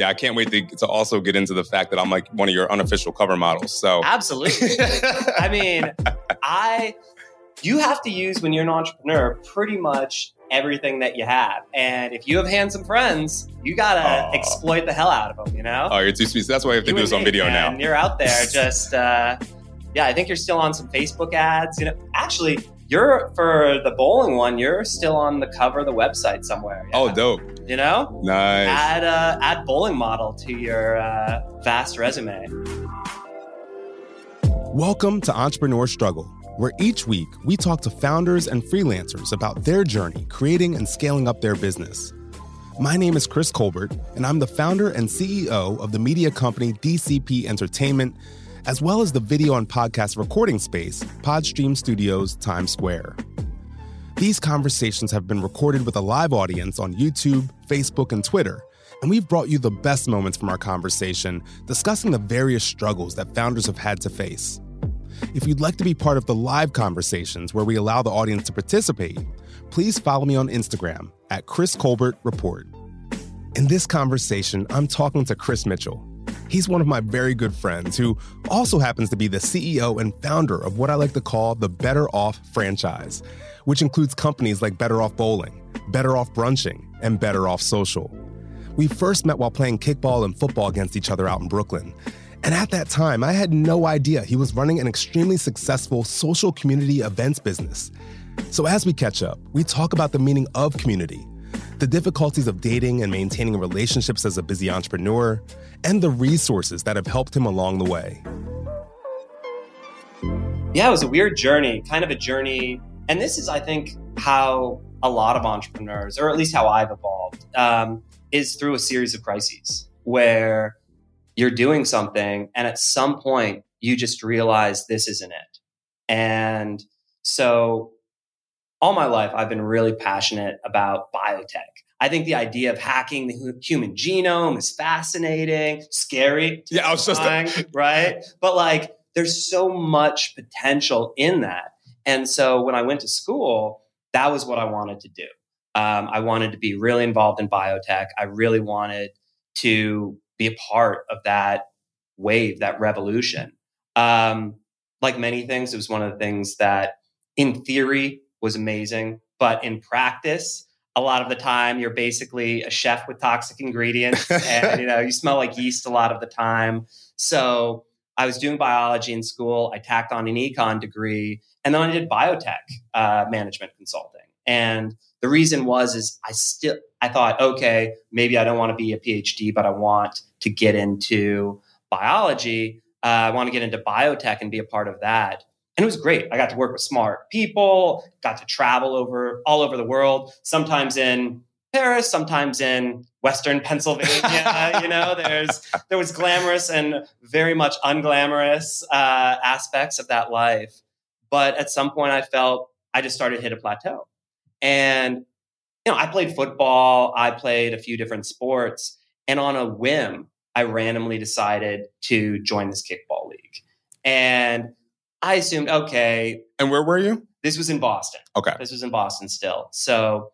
Yeah, I can't wait to, to also get into the fact that I'm like one of your unofficial cover models. So absolutely. I mean, I you have to use when you're an entrepreneur pretty much everything that you have. And if you have handsome friends, you gotta Aww. exploit the hell out of them, you know? Oh, you're too sweet. That's why I have to you do this on video man. now. You're out there just, uh, yeah, I think you're still on some Facebook ads. You know, actually, you're for the bowling one. You're still on the cover of the website somewhere. Yeah? Oh, dope! You know, nice. Add uh, add bowling model to your uh, vast resume. Welcome to Entrepreneur Struggle, where each week we talk to founders and freelancers about their journey creating and scaling up their business. My name is Chris Colbert, and I'm the founder and CEO of the media company DCP Entertainment as well as the video and podcast recording space, Podstream Studios Times Square. These conversations have been recorded with a live audience on YouTube, Facebook, and Twitter, and we've brought you the best moments from our conversation discussing the various struggles that founders have had to face. If you'd like to be part of the live conversations where we allow the audience to participate, please follow me on Instagram at Chris Colbert Report. In this conversation, I'm talking to Chris Mitchell, He's one of my very good friends who also happens to be the CEO and founder of what I like to call the Better Off franchise, which includes companies like Better Off Bowling, Better Off Brunching, and Better Off Social. We first met while playing kickball and football against each other out in Brooklyn. And at that time, I had no idea he was running an extremely successful social community events business. So as we catch up, we talk about the meaning of community the difficulties of dating and maintaining relationships as a busy entrepreneur, and the resources that have helped him along the way. Yeah, it was a weird journey, kind of a journey. And this is, I think, how a lot of entrepreneurs, or at least how I've evolved, um, is through a series of crises where you're doing something and at some point you just realize this isn't it. And so all my life, I've been really passionate about biotech. I think the idea of hacking the human genome is fascinating, scary. Yeah, I was just right. But like, there's so much potential in that. And so when I went to school, that was what I wanted to do. Um, I wanted to be really involved in biotech. I really wanted to be a part of that wave, that revolution. Um, like many things, it was one of the things that, in theory, was amazing. But in practice, a lot of the time you're basically a chef with toxic ingredients and you know you smell like yeast a lot of the time. So i was doing biology in school. I tacked on an econ degree and then i did biotech uh, management consulting. And the reason was is i still i thought okay maybe i don't want to be a phd but i want to get into biology. Uh, i want to get into biotech and be a part of that and it was great. I got to work with smart people, got to travel over all over the world, sometimes in Paris, sometimes in Western Pennsylvania. you know, there's there was glamorous and very much unglamorous uh, aspects of that life. But at some point, I felt I just started to hit a plateau. And you know, I played football, I played a few different sports, and on a whim, I randomly decided to join this kickball league. And I assumed, okay. And where were you? This was in Boston. Okay. This was in Boston still. So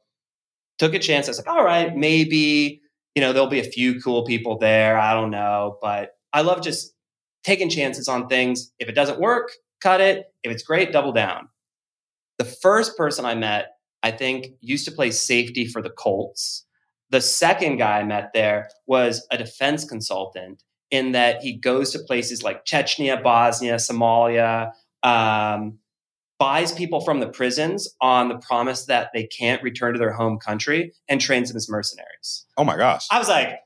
took a chance. I was like, all right, maybe, you know, there'll be a few cool people there. I don't know. But I love just taking chances on things. If it doesn't work, cut it. If it's great, double down. The first person I met, I think, used to play safety for the Colts. The second guy I met there was a defense consultant in that he goes to places like Chechnya, Bosnia, Somalia, um, buys people from the prisons on the promise that they can't return to their home country and trains them as mercenaries. Oh my gosh. I was like,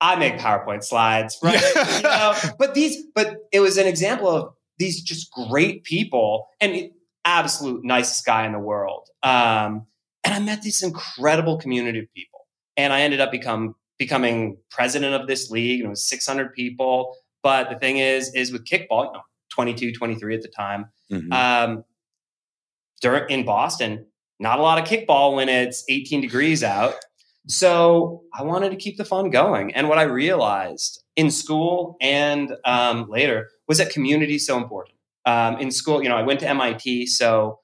I make PowerPoint slides, right? you know? But these, but it was an example of these just great people and absolute nicest guy in the world. Um, and I met this incredible community of people. And I ended up become becoming president of this league and it was 600 people. But the thing is is with kickball you know 22 23 at the time mm-hmm. um, during in boston not a lot of kickball when it's 18 degrees out. So i wanted to keep the fun going. And what i realized in school and um, later was that community is so important. Um, in school you know i went to mit so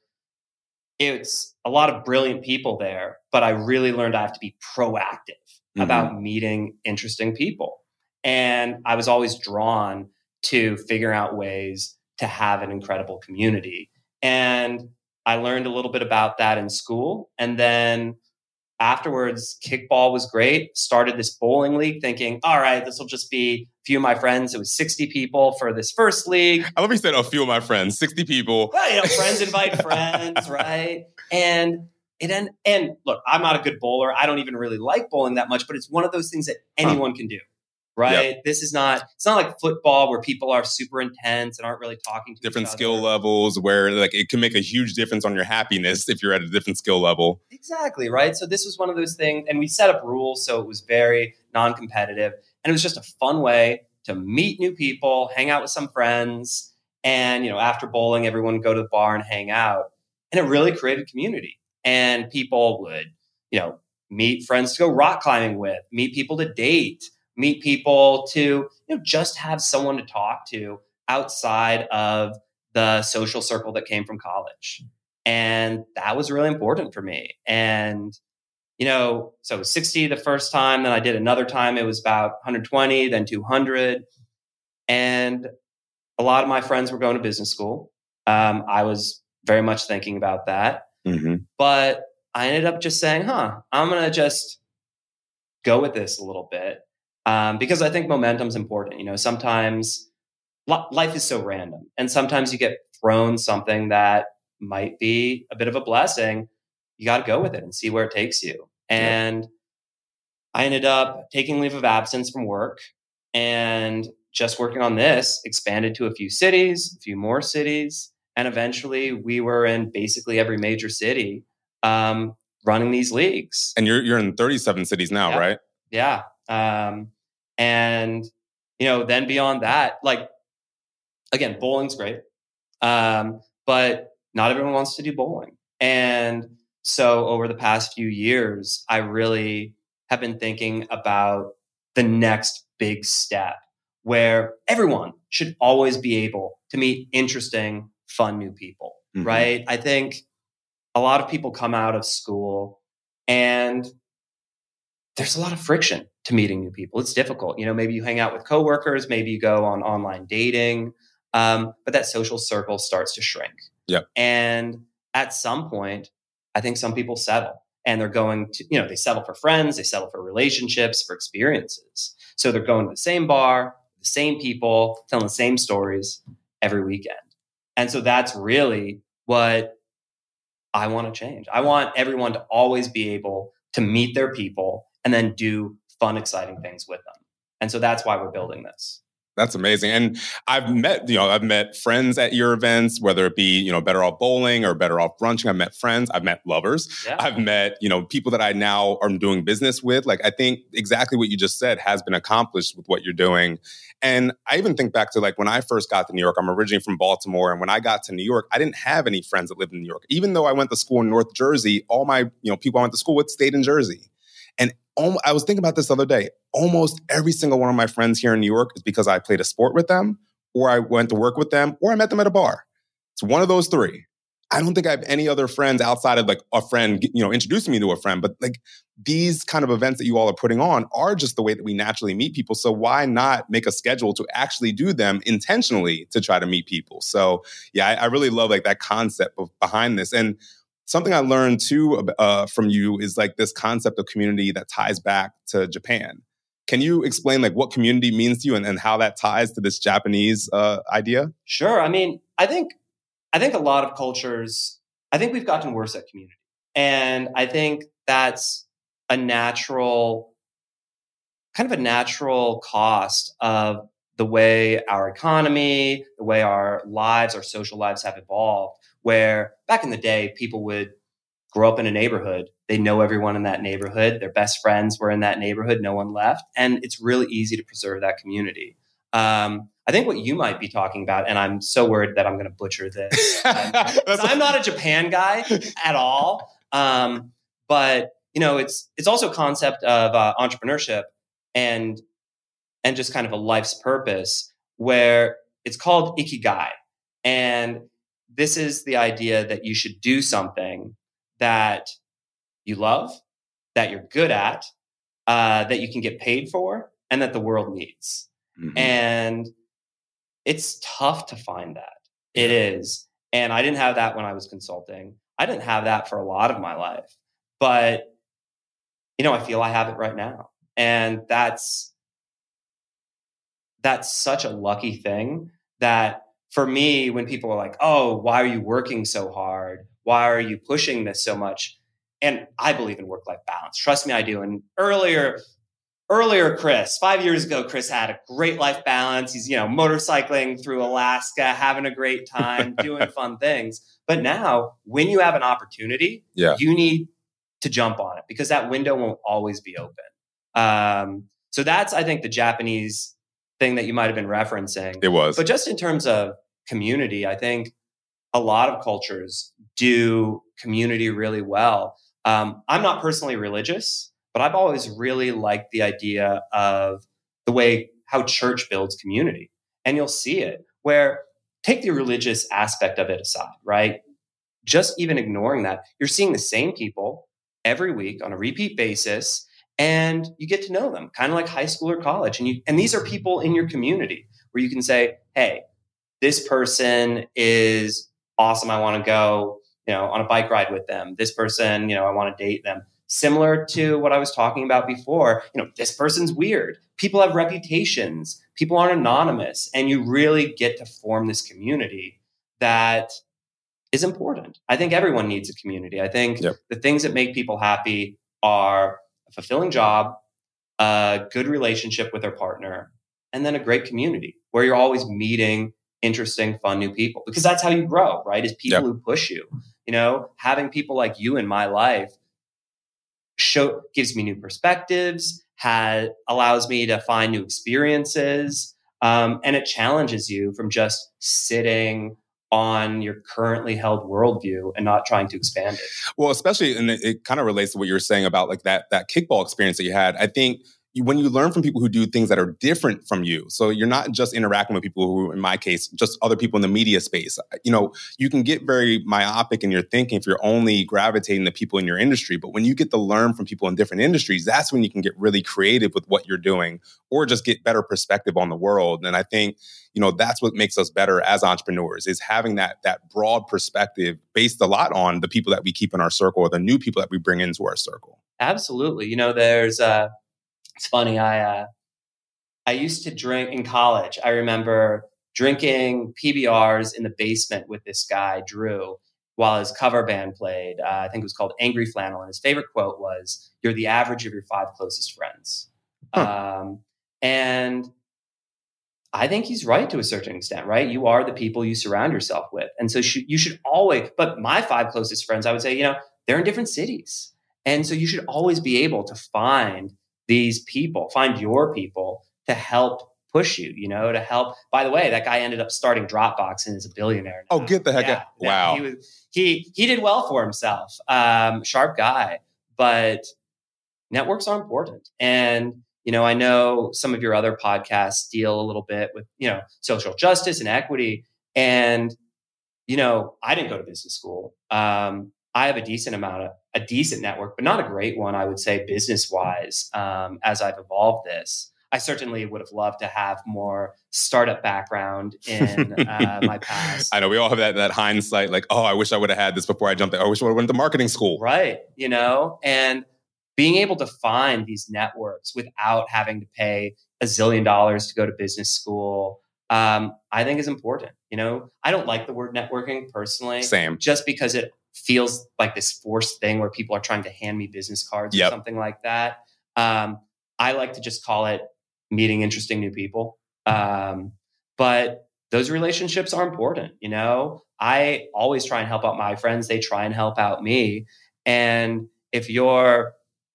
it's a lot of brilliant people there but i really learned i have to be proactive mm-hmm. about meeting interesting people. And I was always drawn to figure out ways to have an incredible community. And I learned a little bit about that in school. And then afterwards, kickball was great. Started this bowling league thinking, all right, this will just be a few of my friends. It was 60 people for this first league. I love you said a few of my friends, 60 people. Well, you know, friends invite friends, right? And it and, and look, I'm not a good bowler. I don't even really like bowling that much, but it's one of those things that anyone huh. can do right? Yep. This is not it's not like football where people are super intense and aren't really talking to different skill levels where like it can make a huge difference on your happiness if you're at a different skill level. Exactly, right? So this was one of those things and we set up rules so it was very non-competitive and it was just a fun way to meet new people, hang out with some friends and you know after bowling everyone would go to the bar and hang out and it really created community and people would you know meet friends to go rock climbing with, meet people to date meet people, to you know just have someone to talk to outside of the social circle that came from college. And that was really important for me. And you know, so 60 the first time, then I did another time it was about 120, then 200. And a lot of my friends were going to business school. Um, I was very much thinking about that. Mm-hmm. But I ended up just saying, huh, I'm going to just go with this a little bit um, because I think momentum's important. You know, sometimes life is so random, and sometimes you get thrown something that might be a bit of a blessing. You got to go with it and see where it takes you. And yep. I ended up taking leave of absence from work and just working on this, expanded to a few cities, a few more cities, and eventually we were in basically every major city um, running these leagues. And you're you're in 37 cities now, yeah. right? Yeah. Um, and, you know, then beyond that, like, again, bowling's great. Um, but not everyone wants to do bowling. And so over the past few years, I really have been thinking about the next big step where everyone should always be able to meet interesting, fun new people, mm-hmm. right? I think a lot of people come out of school and there's a lot of friction to meeting new people. It's difficult. You know, maybe you hang out with coworkers, maybe you go on online dating, um, but that social circle starts to shrink. Yeah. And at some point, I think some people settle and they're going to, you know, they settle for friends, they settle for relationships, for experiences. So they're going to the same bar, the same people, telling the same stories every weekend. And so that's really what I want to change. I want everyone to always be able to meet their people and then do fun, exciting things with them. And so that's why we're building this. That's amazing. And I've met, you know, I've met friends at your events, whether it be, you know, better off bowling or better off brunching. I've met friends, I've met lovers. Yeah. I've met, you know, people that I now am doing business with. Like I think exactly what you just said has been accomplished with what you're doing. And I even think back to like when I first got to New York, I'm originally from Baltimore. And when I got to New York, I didn't have any friends that lived in New York. Even though I went to school in North Jersey, all my, you know, people I went to school with stayed in Jersey. And I was thinking about this the other day. Almost every single one of my friends here in New York is because I played a sport with them, or I went to work with them, or I met them at a bar. It's one of those three. I don't think I have any other friends outside of like a friend, you know, introducing me to a friend. But like these kind of events that you all are putting on are just the way that we naturally meet people. So why not make a schedule to actually do them intentionally to try to meet people? So yeah, I, I really love like that concept of, behind this. And something I learned too uh, from you is like this concept of community that ties back to Japan. Can you explain like what community means to you and, and how that ties to this Japanese uh, idea? Sure. I mean, I think I think a lot of cultures. I think we've gotten worse at community, and I think that's a natural, kind of a natural cost of the way our economy, the way our lives, our social lives have evolved where back in the day, people would grow up in a neighborhood. They know everyone in that neighborhood. Their best friends were in that neighborhood. No one left. And it's really easy to preserve that community. Um, I think what you might be talking about, and I'm so worried that I'm going to butcher this. Um, I'm not a Japan guy at all. Um, but you know, it's it's also a concept of uh, entrepreneurship and and just kind of a life's purpose where it's called ikigai. And this is the idea that you should do something that you love, that you're good at, uh, that you can get paid for and that the world needs. Mm-hmm. And it's tough to find that. It is. And I didn't have that when I was consulting. I didn't have that for a lot of my life. But, you know, I feel I have it right now. And that's that's such a lucky thing that for me, when people are like, oh, why are you working so hard? Why are you pushing this so much? And I believe in work life balance. Trust me, I do. And earlier, earlier, Chris, five years ago, Chris had a great life balance. He's, you know, motorcycling through Alaska, having a great time, doing fun things. But now, when you have an opportunity, yeah. you need to jump on it because that window won't always be open. Um, so that's, I think, the Japanese thing that you might have been referencing. It was. But just in terms of community, I think a lot of cultures do community really well. Um, I'm not personally religious, but I've always really liked the idea of the way how church builds community. And you'll see it where take the religious aspect of it aside, right? Just even ignoring that, you're seeing the same people every week on a repeat basis and you get to know them kind of like high school or college. And you and these are people in your community where you can say hey this person is awesome i want to go you know on a bike ride with them. This person you know i want to date them. Similar to what i was talking about before you know this person's weird. People have reputations. People aren't anonymous. And you really get to form this community that is important. I think everyone needs a community. I think yep. the things that make people happy are a fulfilling job, a good relationship with their partner, and then a great community where you're always meeting interesting, fun new people because that's how you grow, right? Is people who push you. You know, having people like you in my life show gives me new perspectives, had allows me to find new experiences, um, and it challenges you from just sitting on your currently held worldview and not trying to expand it. Well, especially, and it, it kind of relates to what you were saying about like that that kickball experience that you had. I think when you learn from people who do things that are different from you. So you're not just interacting with people who in my case just other people in the media space. You know you can get very myopic in your thinking if you're only gravitating to people in your industry. But when you get to learn from people in different industries that's when you can get really creative with what you're doing or just get better perspective on the world. And i think you know that's what makes us better as entrepreneurs is having that that broad perspective based a lot on the people that we keep in our circle or the new people that we bring into our circle. Absolutely. You know there's uh it's funny. I uh, I used to drink in college. I remember drinking PBRs in the basement with this guy Drew while his cover band played. Uh, I think it was called Angry Flannel, and his favorite quote was, "You're the average of your five closest friends." Huh. Um, and I think he's right to a certain extent, right? You are the people you surround yourself with. And so sh- you should always, but my five closest friends, I would say, you know, they're in different cities. And so you should always be able to find these people, find your people to help push you, you know, to help. By the way, that guy ended up starting Dropbox and is a billionaire. Now. Oh, get the heck yeah, out. Wow. He, was, he, he did well for himself. Um, sharp guy, but networks are important. And, you know, I know some of your other podcasts deal a little bit with, you know, social justice and equity. And, you know, I didn't go to business school. Um, I have a decent amount of a decent network, but not a great one, I would say, business wise, um, as I've evolved this. I certainly would have loved to have more startup background in uh, my past. I know we all have that that hindsight, like, oh, I wish I would have had this before I jumped. In. I wish I would have went to marketing school. Right. You know, and being able to find these networks without having to pay a zillion dollars to go to business school, um, I think is important. You know, I don't like the word networking personally. Same. Just because it feels like this forced thing where people are trying to hand me business cards yep. or something like that. Um, I like to just call it meeting interesting new people. Um, but those relationships are important. You know, I always try and help out my friends. They try and help out me. And if you're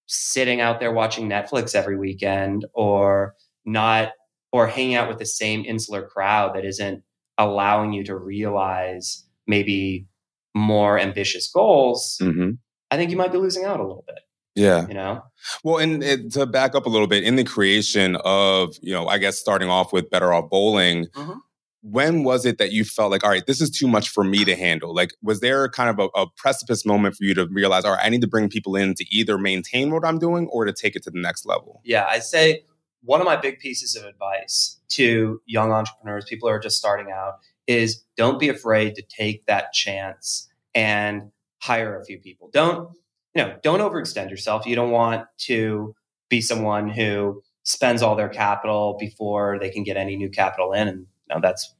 sitting out there watching Netflix every weekend or not, or hanging out with the same insular crowd that isn't allowing you to realize maybe more ambitious goals, mm-hmm. I think you might be losing out a little bit. Yeah. You know? Well, and it, to back up a little bit, in the creation of, you know, I guess starting off with Better Off Bowling, mm-hmm. when was it that you felt like, all right, this is too much for me to handle? Like, was there kind of a, a, precipice moment for you to realize, all right, I need to bring people in to either maintain what I'm doing or to take it to the next level? Yeah, I say one of my big pieces of advice to young entrepreneurs, people who are just starting out, is don't be afraid to take that chance and hire a few people. Don't, you know, don't overextend yourself. You don't want to be someone who spends all their capital before they can get any new capital in. And you know, that's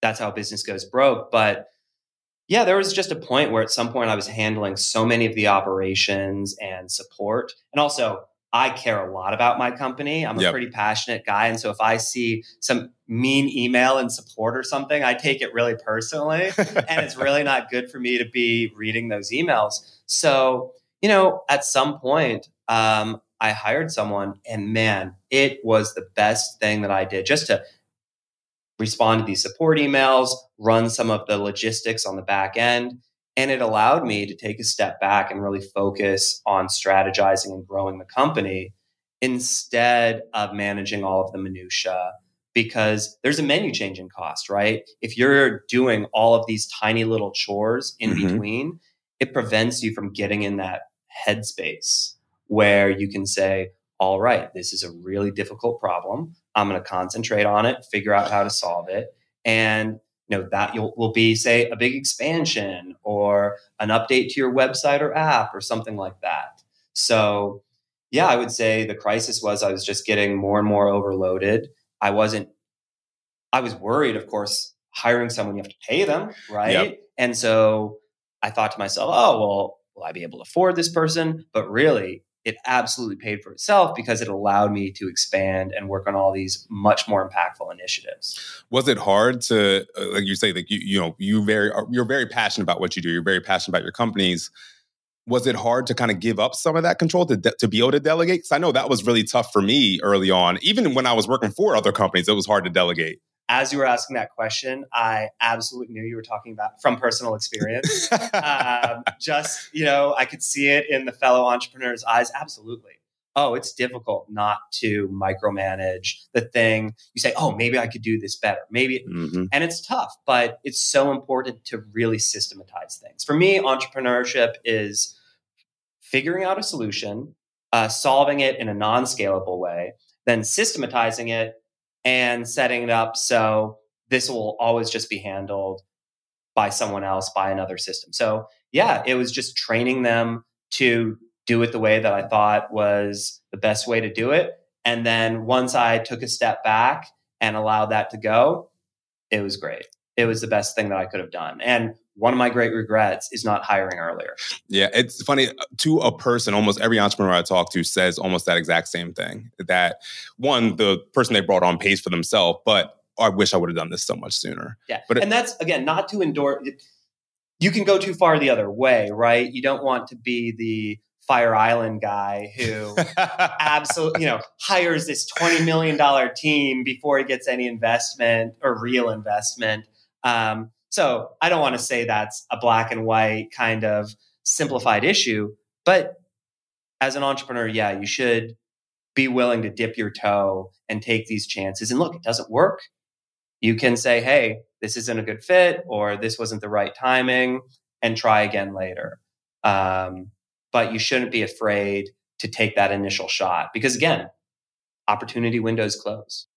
that's how business goes broke. But yeah, there was just a point where at some point I was handling so many of the operations and support. And also I care a lot about my company. I'm a yep. pretty passionate guy. And so if I see some mean email and support or something, I take it really personally. and it's really not good for me to be reading those emails. So, you know, at some point, um, I hired someone and man, it was the best thing that I did just to respond to these support emails, run some of the logistics on the back end. And it allowed me to take a step back and really focus on strategizing and growing the company instead of managing all of the minutia because there's a menu changing cost, right? If you're doing all of these tiny little chores in mm-hmm. between, it prevents you from getting in that headspace where you can say, all right, this is a really difficult problem. I'm going to concentrate on it, figure out how to solve it. And you know that will will be say a big expansion or an update to your website or app or something like that. So yeah i would say the crisis was i was just getting more and more overloaded. I wasn't i was worried of course hiring someone you have to pay them right? Yep. and so i thought to myself oh well will i be able to afford this person? But really it absolutely paid for itself because it allowed me to expand and work on all these much more impactful initiatives. Was it hard to, uh, like you say, like you, you know, you very, uh, you're very passionate about what you do. You're very passionate about your companies. Was it hard to kind of give up some of that control to, de- to be able to delegate? Because I know that was really tough for me early on. Even when I was working for other companies, it was hard to delegate as you were asking that question, I absolutely knew you were talking about from personal experience. um, just, you know, I could see it in the fellow entrepreneur's eyes. Absolutely. Oh, it's difficult not to micromanage the thing. You say, oh, maybe I could do this better. Maybe. Mm-hmm. And it's tough, but it's so important to really systematize things. For me, entrepreneurship is figuring out a solution, uh, solving it in a non scalable way, then systematizing it and setting it up so this will always just be handled by someone else by another system. So, yeah, it was just training them to do it the way that I thought was the best way to do it. And then once I took a step back and allowed that to go, it was great. It was the best thing that I could have done. And one of my great regrets is not hiring earlier. Yeah, it's funny to a person, almost every entrepreneur I talk to says almost that exact same thing. That one, the person they brought on pays for themselves, but I wish I would have done this so much sooner. Yeah. But and that's again not to endorse you can go too far the other way, right? You don't want to be the Fire Island guy who absolutely, you know, hires this $20 million team before he gets any investment or real investment. Um, so I don't want to say that's a black and white kind of simplified issue, but as an entrepreneur, yeah, you should be willing to dip your toe and take these chances. And look, it doesn't work. You can say, hey, this isn't a good fit, or this wasn't the right timing, and try again later. Um, but you shouldn't be afraid to take that initial shot because, again, opportunity windows close.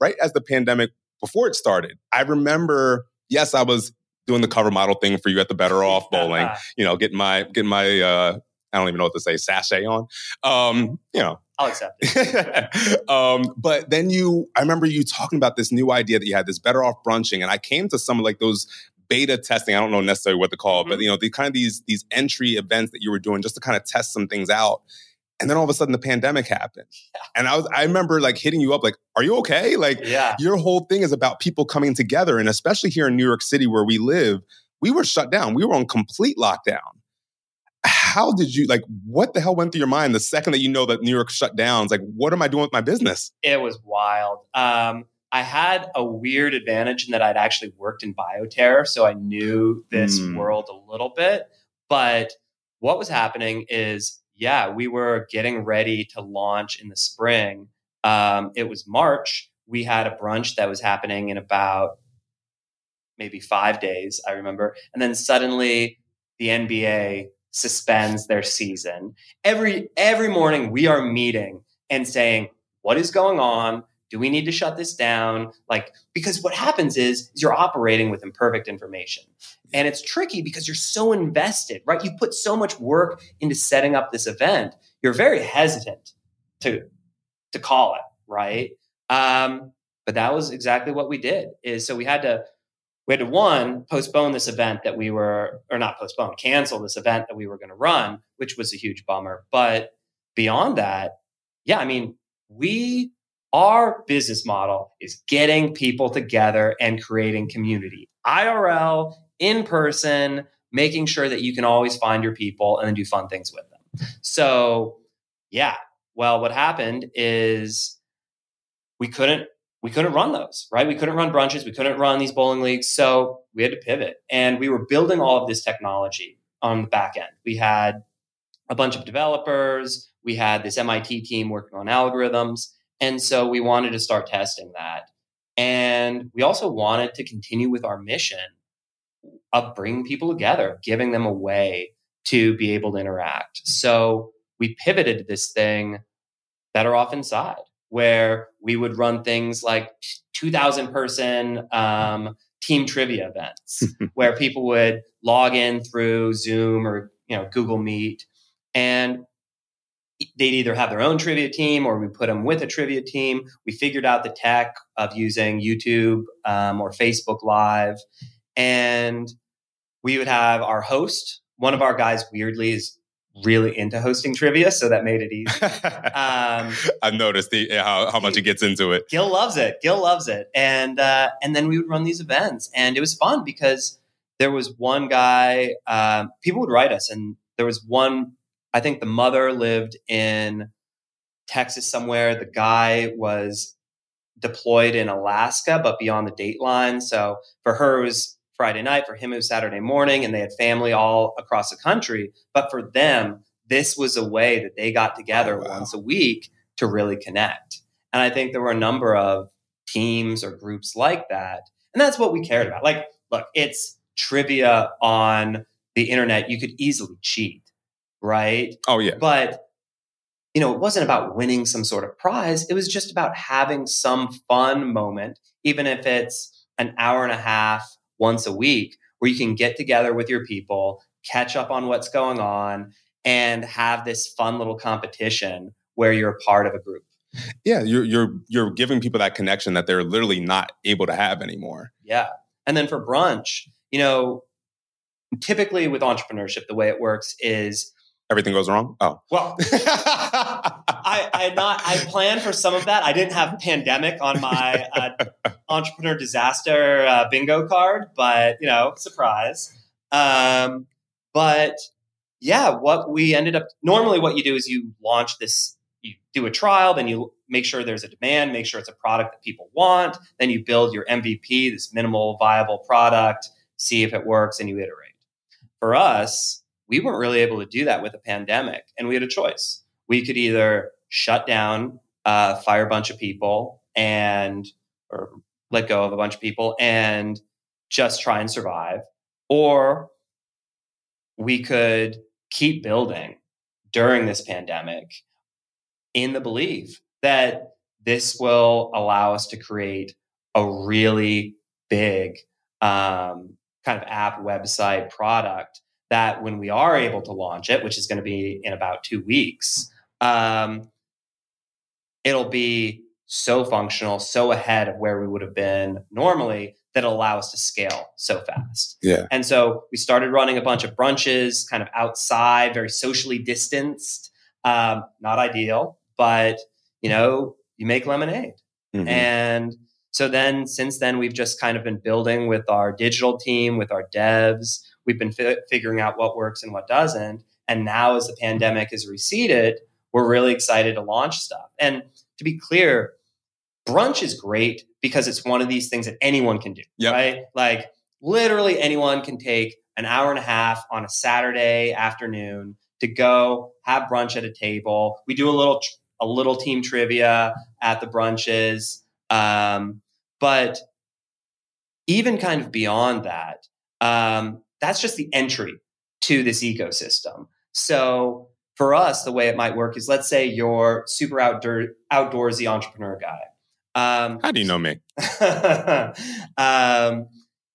Right as the pandemic before it started. I remember, yes, I was doing the cover model thing for you at the Better Off Bowling. you know, getting my getting my uh, I don't even know what to say sachet on. Um, you know, I'll accept it. um, but then you, I remember you talking about this new idea that you had, this Better Off brunching, and I came to some of like those beta testing. I don't know necessarily what to call it, mm-hmm. but you know, the kind of these these entry events that you were doing just to kind of test some things out. And then all of a sudden the pandemic happened. Yeah. And I was I remember like hitting you up like, are you okay? Like yeah. your whole thing is about people coming together. And especially here in New York City where we live, we were shut down. We were on complete lockdown. How did you like what the hell went through your mind the second that you know that New York shut down? It's like, what am I doing with my business? It was wild. Um, I had a weird advantage in that I'd actually worked in bioterror, so I knew this mm. world a little bit. But what was happening is yeah, we were getting ready to launch in the spring. Um, it was March. we had a brunch that was happening in about maybe five days, I remember. And then suddenly the NBA suspends their season. Every every morning we are meeting and saying, what is going on? Do we need to shut this down? Like, because what happens is, is you're operating with imperfect information. And it's tricky because you're so invested, right? You put so much work into setting up this event. You're very hesitant to to call it, right? Um, but that was exactly what we did. Is so we had to we had to one postpone this event that we were or not postpone cancel this event that we were going to run which was a huge bummer but beyond that yeah i mean we our business model is getting people together and creating community irl in person making sure that you can always find your people and then do fun things with them so yeah well what happened is we couldn't we couldn't run those, right? We couldn't run brunches, we couldn't run these bowling leagues. So we had to pivot. And we were building all of this technology on the back end. We had a bunch of developers, we had this MIT team working on algorithms. And so we wanted to start testing that. And we also wanted to continue with our mission of bringing people together, giving them a way to be able to interact. So we pivoted this thing better off inside where we would run things like 2000 person um, team trivia events where people would log in through zoom or you know google meet and they'd either have their own trivia team or we put them with a trivia team we figured out the tech of using youtube um, or facebook live and we would have our host one of our guys weirdly is really into hosting trivia, so that made it easy. Um, I've noticed the, how, how much he gets into it. Gil loves it. Gil loves it, and uh, and then we would run these events, and it was fun because there was one guy. Um, people would write us, and there was one. I think the mother lived in Texas somewhere. The guy was deployed in Alaska, but beyond the date line. So for her, it was Friday night. For him, it was Saturday morning, and they had family all across the country. But for them, this was a way that they got together wow. once a week to really connect. And I think there were a number of teams or groups like that. And that's what we cared about. Like, look, it's trivia on the internet. You could easily cheat, right? Oh, yeah. But you know, it wasn't about winning some sort of prize. It was just about having some fun moment, even if it's an hour and a half once a week where you can get together with your people, catch up on what's going on, and have this fun little competition where you're a part of a group. Yeah, you're you're you're giving people that connection that they're literally not able to have anymore. Yeah. And then for brunch, you know, typically with entrepreneurship, the way it works is everything goes wrong. Oh, well, I, I had not. I planned for some of that. I didn't have pandemic on my uh, entrepreneur disaster uh, bingo card, but you know, surprise. Um, but yeah, what we ended up normally, what you do is you launch this. You do a trial, then you make sure there's a demand, make sure it's a product that people want. Then you build your MVP, this minimal viable product, see if it works, and you iterate. For us, we weren't really able to do that with a pandemic. And we had a choice. We could either shut down, uh, fire a bunch of people and, or let go of a bunch of people and just try and survive, or we could keep building during this pandemic in the belief that this will allow us to create a really big um, kind of app website product that when we are able to launch it, which is going to be in about two weeks, um, it'll be so functional, so ahead of where we would have been normally that it'll allow us to scale so fast. Yeah. And so we started running a bunch of brunches kind of outside, very socially distanced. Um, not ideal, but you know, you make lemonade. Mm-hmm. And so then since then we've just kind of been building with our digital team, with our devs, We've been fi- figuring out what works and what doesn't. And now, as the pandemic has receded, we're really excited to launch stuff. And to be clear, brunch is great because it's one of these things that anyone can do, yep. right? Like literally anyone can take an hour and a half on a Saturday afternoon to go have brunch at a table. We do a little a little team trivia at the brunches. Um, but even kind of beyond that, um, that's just the entry to this ecosystem. So for us, the way it might work is let's say you're super outdoor, outdoorsy entrepreneur guy. Um, How do you know me? um,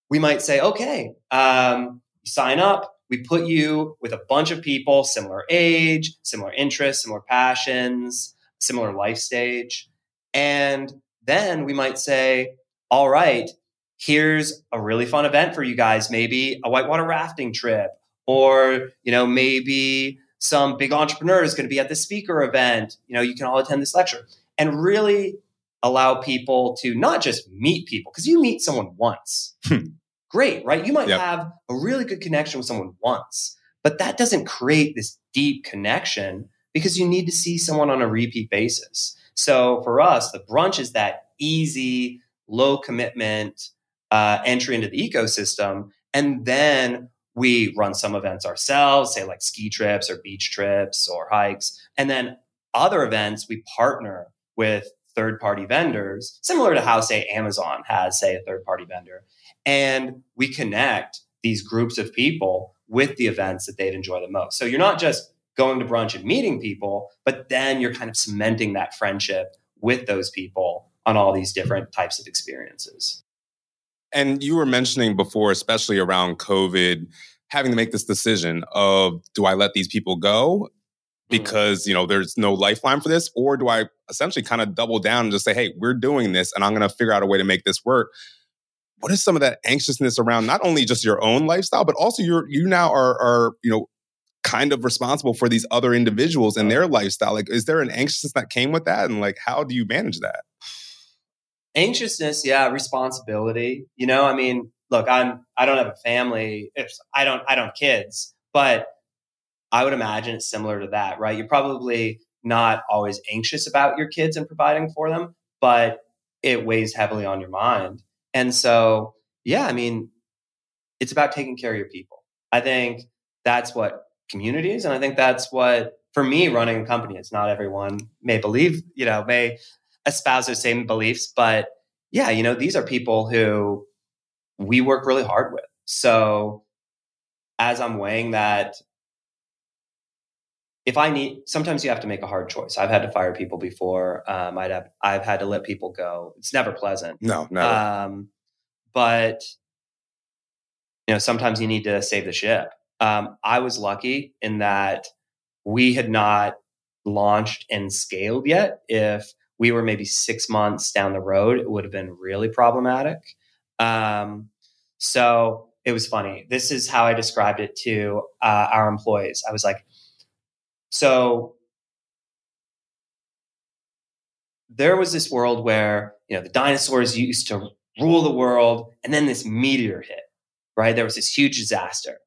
we might say, okay, um, sign up. We put you with a bunch of people, similar age, similar interests, similar passions, similar life stage. And then we might say, all right, here's a really fun event for you guys, maybe a whitewater rafting trip, or, you know, maybe some big entrepreneur is going to be at the speaker event. You know, you can all attend this lecture and really allow people to not just meet people, because you meet someone once. Hmm. Great, right? You might yep. have a really good connection with someone once, but that doesn't create this deep connection because you need to see someone on a repeat basis. So for us, the brunch is that easy, low commitment uh, entry into the ecosystem. And then we run some events ourselves, say like ski trips or beach trips or hikes. And then other events, we partner with third party vendors, similar to how, say, Amazon has, say, a third party vendor. And we connect these groups of people with the events that they'd enjoy the most. So you're not just going to brunch and meeting people, but then you're kind of cementing that friendship with those people on all these different types of experiences. And you were mentioning before, especially around COVID, having to make this decision of do I let these people go mm-hmm. because you know there's no lifeline for this, or do I essentially kind of double down and just say, hey, we're doing this, and I'm going to figure out a way to make this work. What is some of that anxiousness around not only just your own lifestyle, but also you're you now are are you know kind of responsible for these other individuals and their lifestyle. Like, is there an anxiousness that came with that, and like how do you manage that? Anxiousness yeah responsibility. You know i mean look i'm i don't have a family if i don't i don't have kids but i would imagine it's similar to that right? You're probably not always anxious about your kids and providing for them but it weighs heavily on your mind. And so yeah i mean it's about taking care of your people. I think that's what community is and i think that's what for me running a company it's not everyone may believe you know may espouse those same beliefs. But yeah, you know, these are people who we work really hard with. So as I'm weighing that, if I need, sometimes you have to make a hard choice. I've had to fire people before. Um, I'd have, I've had to let people go. It's never pleasant. No, no. Um, but you know, sometimes you need to save the ship. Um, I was lucky in that we had not launched and scaled yet. If we were maybe six months down the road, it would have been really problematic. Um, so it was funny. This is how I described it to uh, our employees. I was like, so there was this world where you know the dinosaurs used to rule the world, and then this meteor hit. Right, there was this huge disaster.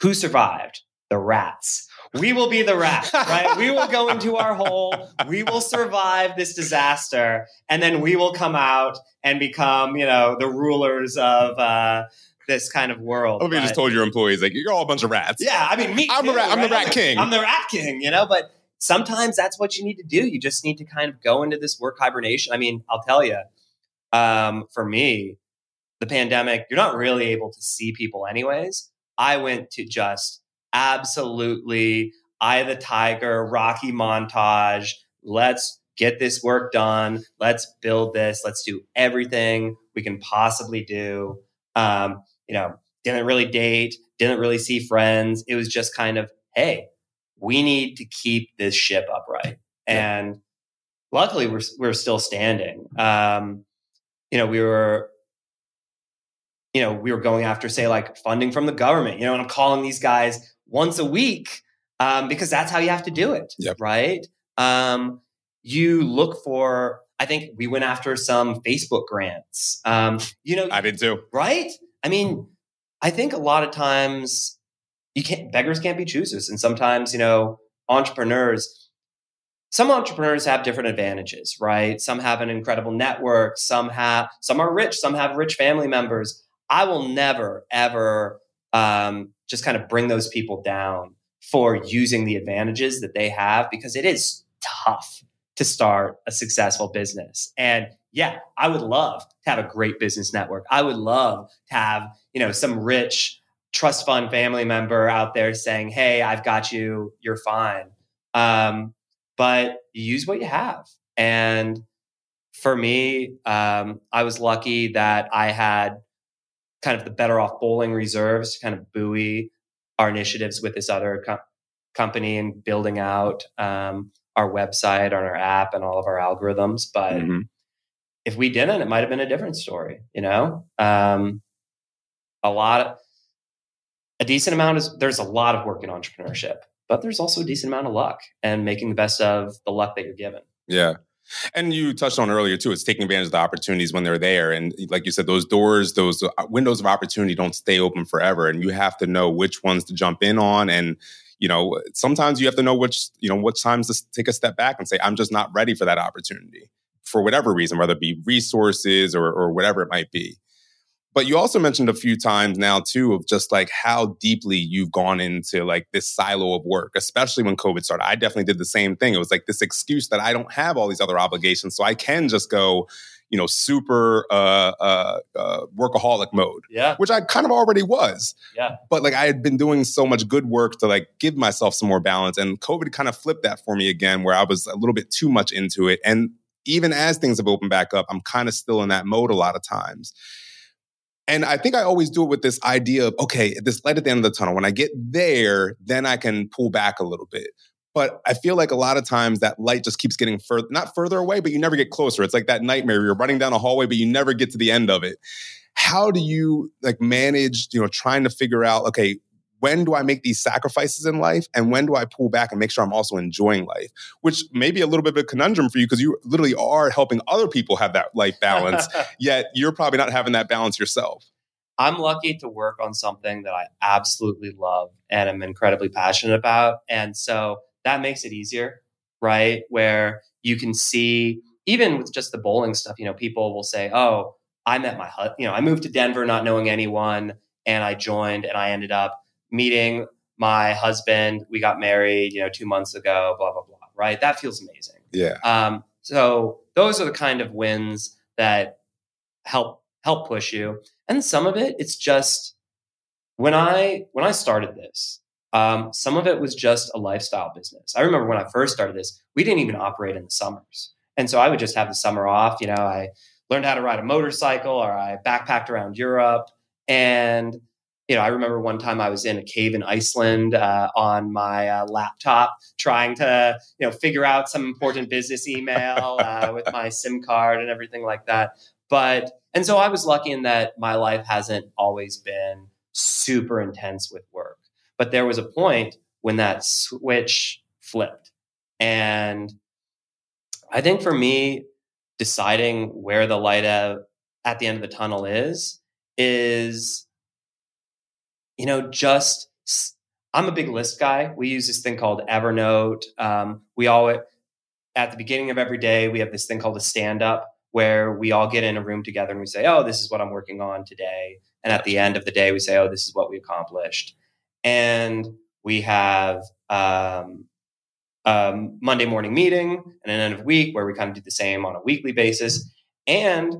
Who survived? The rats we will be the rat, right? we will go into our hole. We will survive this disaster. And then we will come out and become, you know, the rulers of, uh, this kind of world. Hope you just told your employees like you're all a bunch of rats. Yeah, I mean, me. I'm too, a rat. I'm the rat king. I'm the rat king. You know, but sometimes that's what you need to do. You just need to kind of go into this work hibernation. I mean, I'll tell you, um, for me, the pandemic, you're not really able to see people anyways. I went to just absolutely Eye the Tiger, Rocky montage. Let's get this work done. Let's build this. Let's do everything we can possibly do. Um, you know, didn't really date, didn't really see friends. It was just kind of, hey, we need to keep this ship upright. Yeah. And luckily, we're we're still standing. Um, you know, we were you know, we were going after, say, like funding from the government, you know, and I'm calling these guys once a week um, because that's how you have to do it, yep. right? Um, you look for. I think we went after some Facebook grants. Um, you know, I did too. Right? I mean, I think a lot of times you can't. Beggars can't be choosers, and sometimes you know, entrepreneurs. Some entrepreneurs have different advantages, right? Some have an incredible network. Some have. Some are rich. Some have rich family members. I will never ever um, just kind of bring those people down for using the advantages that they have because it is tough to start a successful business. And yeah, I would love to have a great business network. I would love to have, you know, some rich trust fund family member out there saying, Hey, I've got you, you're fine. Um, but use what you have. And for me, um, I was lucky that I had kind of the better off bowling reserves to kind of buoy our initiatives with this other co- company and building out um, our website and our app and all of our algorithms. But mm-hmm. if we didn't, it might have been a different story. You know, um, a lot of a decent amount is there's a lot of work in entrepreneurship, but there's also a decent amount of luck and making the best of the luck that you're given. Yeah. And you touched on earlier too, it's taking advantage of the opportunities when they're there. And like you said, those doors, those uh, windows of opportunity don't stay open forever. And you have to know which ones to jump in on. And, you know, sometimes you have to know which, you know, what times to take a step back and say, I'm just not ready for that opportunity for whatever reason, whether it be resources or, or whatever it might be. But you also mentioned a few times now too of just like how deeply you've gone into like this silo of work, especially when COVID started. I definitely did the same thing. It was like this excuse that I don't have all these other obligations, so I can just go, you know, super uh, uh, uh, workaholic mode. Yeah, which I kind of already was. Yeah, but like I had been doing so much good work to like give myself some more balance, and COVID kind of flipped that for me again, where I was a little bit too much into it, and even as things have opened back up, I'm kind of still in that mode a lot of times. And I think I always do it with this idea of, okay, this light at the end of the tunnel. When I get there, then I can pull back a little bit. But I feel like a lot of times that light just keeps getting further, not further away, but you never get closer. It's like that nightmare. You're running down a hallway, but you never get to the end of it. How do you like manage, you know, trying to figure out, okay, when do I make these sacrifices in life and when do I pull back and make sure I'm also enjoying life? Which may be a little bit of a conundrum for you because you literally are helping other people have that life balance, yet you're probably not having that balance yourself. I'm lucky to work on something that I absolutely love and I'm incredibly passionate about. And so that makes it easier, right? Where you can see, even with just the bowling stuff, you know, people will say, oh, I met my, you know, I moved to Denver not knowing anyone and I joined and I ended up meeting my husband. We got married, you know, two months ago, blah, blah, blah. Right. That feels amazing. Yeah. Um, so those are the kind of wins that help help push you. And some of it, it's just when I when I started this, um, some of it was just a lifestyle business. I remember when I first started this, we didn't even operate in the summers. And so I would just have the summer off. You know, I learned how to ride a motorcycle or I backpacked around Europe. And you know, I remember one time I was in a cave in Iceland uh, on my uh, laptop trying to, you know, figure out some important business email uh, with my SIM card and everything like that. But, and so I was lucky in that my life hasn't always been super intense with work. But there was a point when that switch flipped. And I think for me, deciding where the light at, at the end of the tunnel is, is you know, just I'm a big list guy. We use this thing called Evernote. Um, we all at the beginning of every day we have this thing called a stand up where we all get in a room together and we say, "Oh, this is what I'm working on today." And at the end of the day, we say, "Oh, this is what we accomplished." And we have um, a Monday morning meeting and an end of week where we kind of do the same on a weekly basis. And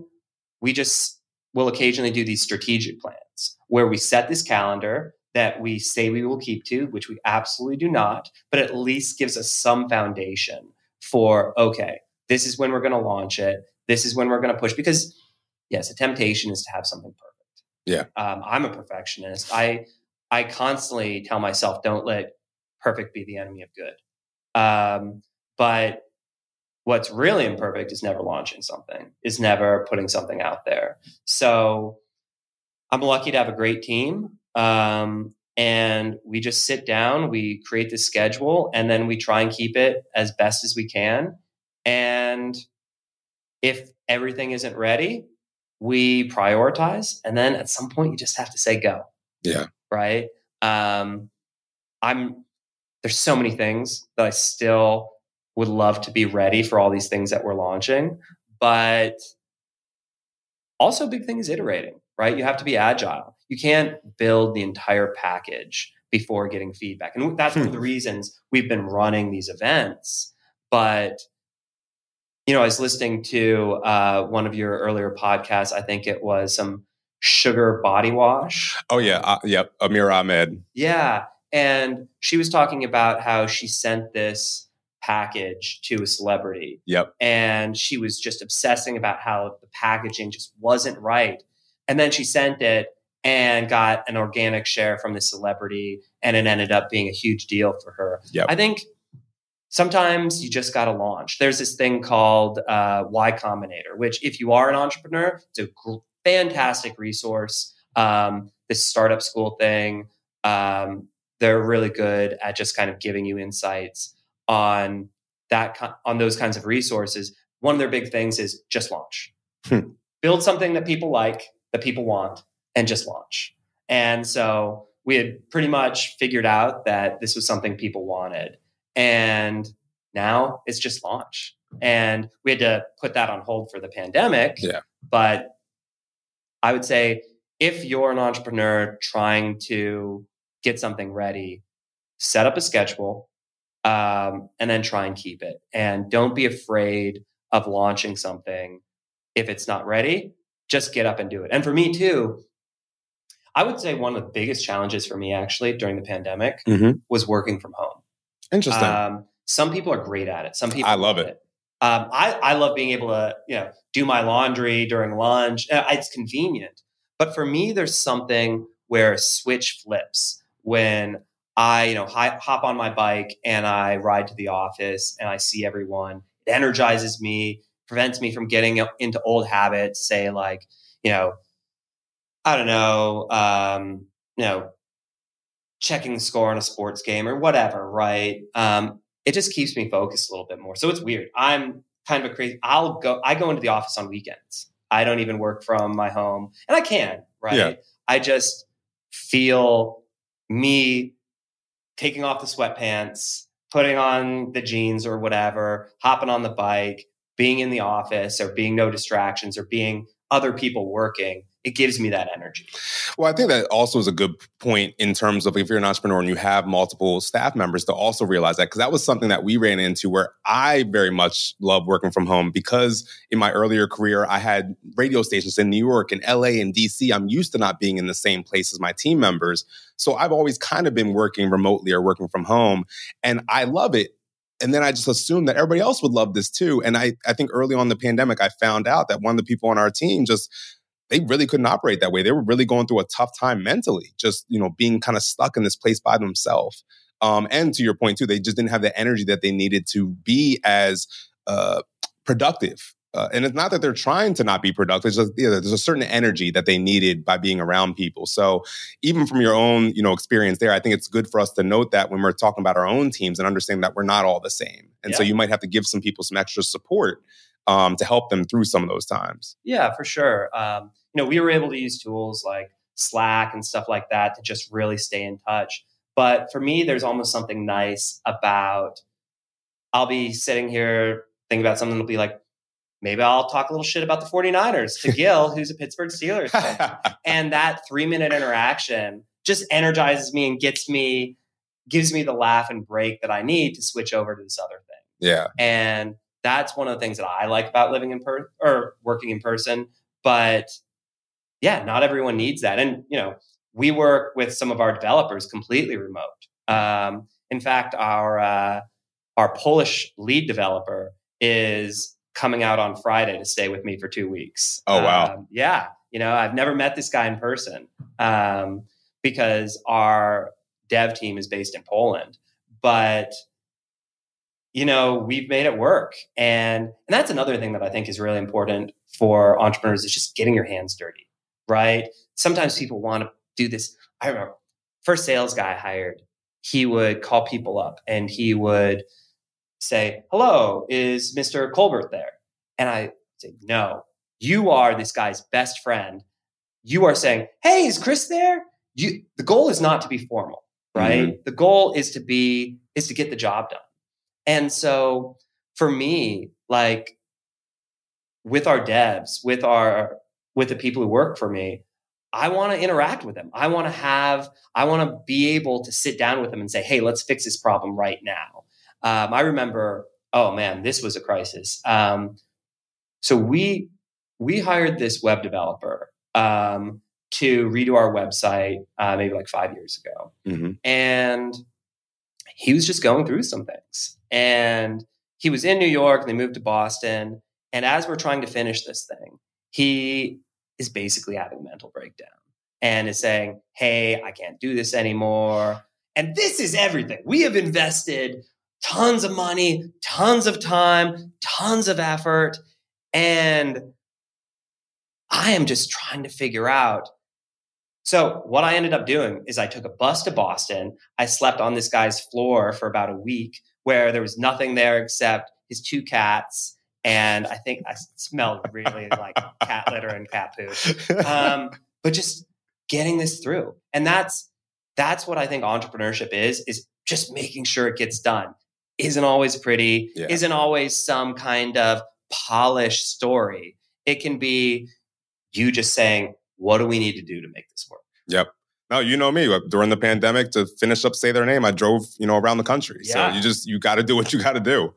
we just will occasionally do these strategic plans where we set this calendar that we say we will keep to, which we absolutely do not, but at least gives us some foundation for, okay, this is when we're going to launch it. This is when we're going to push. Because, yes, a temptation is to have something perfect. Yeah. Um, I'm a perfectionist. I, I constantly tell myself, don't let perfect be the enemy of good. Um, but what's really imperfect is never launching something, is never putting something out there. So I'm lucky to have a great team. Um, and we just sit down, we create the schedule, and then we try and keep it as best as we can. And if everything isn't ready, we prioritize. And then at some point, you just have to say go. Yeah. Right. Um, I'm, there's so many things that I still would love to be ready for all these things that we're launching. But also, a big thing is iterating right? You have to be agile. You can't build the entire package before getting feedback. And that's one of the hmm. reasons we've been running these events. But you know, I was listening to uh, one of your earlier podcasts. I think it was some sugar body wash. Oh yeah, uh, yep, Amir Ahmed. Yeah, and she was talking about how she sent this package to a celebrity. Yep. And she was just obsessing about how the packaging just wasn't right. And then she sent it and got an organic share from the celebrity and it ended up being a huge deal for her. Yep. I think sometimes you just got to launch. There's this thing called uh, Y Combinator, which if you are an entrepreneur, it's a gr- fantastic resource. Um, this startup school thing, um, they're really good at just kind of giving you insights on that on those kinds of resources. One of their big things is just launch. Hmm. Build something that people like, that people want, and just launch. And so we had pretty much figured out that this was something people wanted. And now it's just launch. And we had to put that on hold for the pandemic. Yeah. But I would say if you're an entrepreneur trying to get something ready, set up a schedule um, and then try and keep it. And don't be afraid of launching something if it's not ready. Just get up and do it. And for me too, I would say one of the biggest challenges for me actually during the pandemic mm-hmm. was working from home. Interesting. Um, some people are great at it. Some people I love it. it. Um, I, I love being able to you know do my laundry during lunch. Uh, it's convenient, but for me, there's something where a switch flips when I you know hop on my bike and I ride to the office and I see everyone. It energizes me, prevents me from getting into old habits. Say like you know I don't know um, you know checking the score on a sports game or whatever, right? Um, it just keeps me focused a little bit more. So it's weird. I'm kind of a crazy. I'll go. I go into the office on weekends. I don't even work from my home, and I can. Right. Yeah. I just feel me taking off the sweatpants, putting on the jeans or whatever, hopping on the bike, being in the office, or being no distractions, or being other people working it gives me that energy. Well, I think that also is a good point in terms of if you're an entrepreneur and you have multiple staff members to also realize that because that was something that we ran into where I very much love working from home because in my earlier career I had radio stations in New York and LA and DC. I'm used to not being in the same place as my team members. So I've always kind of been working remotely or working from home and I love it and then I just assumed that everybody else would love this too. And I, I think early on the pandemic, I found out that one of the people on our team just they really couldn't operate that way. They were really going through a tough time mentally, just you know being kind of stuck in this place by themselves. Um, and to your point too, they just didn't have the energy that they needed to be as uh, productive. Uh, and it's not that they're trying to not be productive. It's just, yeah, there's a certain energy that they needed by being around people. So even from your own, you know, experience there, I think it's good for us to note that when we're talking about our own teams and understanding that we're not all the same. And yeah. so you might have to give some people some extra support um, to help them through some of those times. Yeah, for sure. Um, you know, we were able to use tools like Slack and stuff like that to just really stay in touch. But for me, there's almost something nice about I'll be sitting here thinking about something that'll be like, maybe I'll talk a little shit about the 49ers to Gil, who's a Pittsburgh Steelers fan. and that three minute interaction just energizes me and gets me, gives me the laugh and break that I need to switch over to this other thing. Yeah. And that's one of the things that I like about living in person or working in person. But yeah, not everyone needs that. And, you know, we work with some of our developers completely remote. Um, in fact, our, uh, our Polish lead developer is coming out on Friday to stay with me for two weeks. Oh, wow. Um, yeah. You know, I've never met this guy in person um, because our dev team is based in Poland. But you know, we've made it work. And, and that's another thing that I think is really important for entrepreneurs is just getting your hands dirty, right? Sometimes people want to do this. I remember first sales guy I hired, he would call people up and he would say, hello, is Mr. Colbert there? And I say, no, you are this guy's best friend. You are saying, hey, is Chris there? You, the goal is not to be formal, right? Mm-hmm. The goal is to be, is to get the job done. And so for me, like with our devs, with our with the people who work for me, I want to interact with them. I want to have, I want to be able to sit down with them and say, hey, let's fix this problem right now. Um, I remember oh man, this was a crisis. Um, so we we hired this web developer um, to redo our website uh, maybe like five years ago, mm-hmm. and he was just going through some things, and he was in New York, and they moved to Boston, and as we're trying to finish this thing, he is basically having a mental breakdown and is saying, "Hey, I can't do this anymore." And this is everything. We have invested tons of money, tons of time, tons of effort. And I am just trying to figure out. So, what I ended up doing is I took a bus to Boston. I slept on this guy's floor for about a week where there was nothing there except his two cats. And I think I smelled really like cat litter and cat poop. Um, but just getting this through. And that's that's what I think entrepreneurship is, is just making sure it gets done isn't always pretty, yeah. isn't always some kind of polished story. It can be you just saying, what do we need to do to make this work? Yep. No, you know me. During the pandemic, to finish up "Say Their Name," I drove, you know, around the country. Yeah. So you just you got to do what you got to do.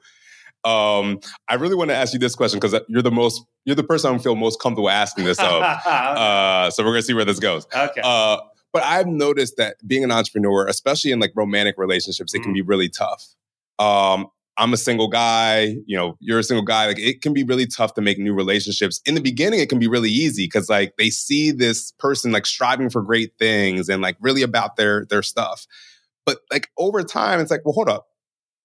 Um, I really want to ask you this question because you're the most you're the person I feel most comfortable asking this of. uh, so we're gonna see where this goes. Okay. Uh, but I've noticed that being an entrepreneur, especially in like romantic relationships, it mm. can be really tough um, I'm a single guy, you know, you're a single guy. Like it can be really tough to make new relationships. In the beginning, it can be really easy because like they see this person like striving for great things and like really about their their stuff. But like over time, it's like, well, hold up.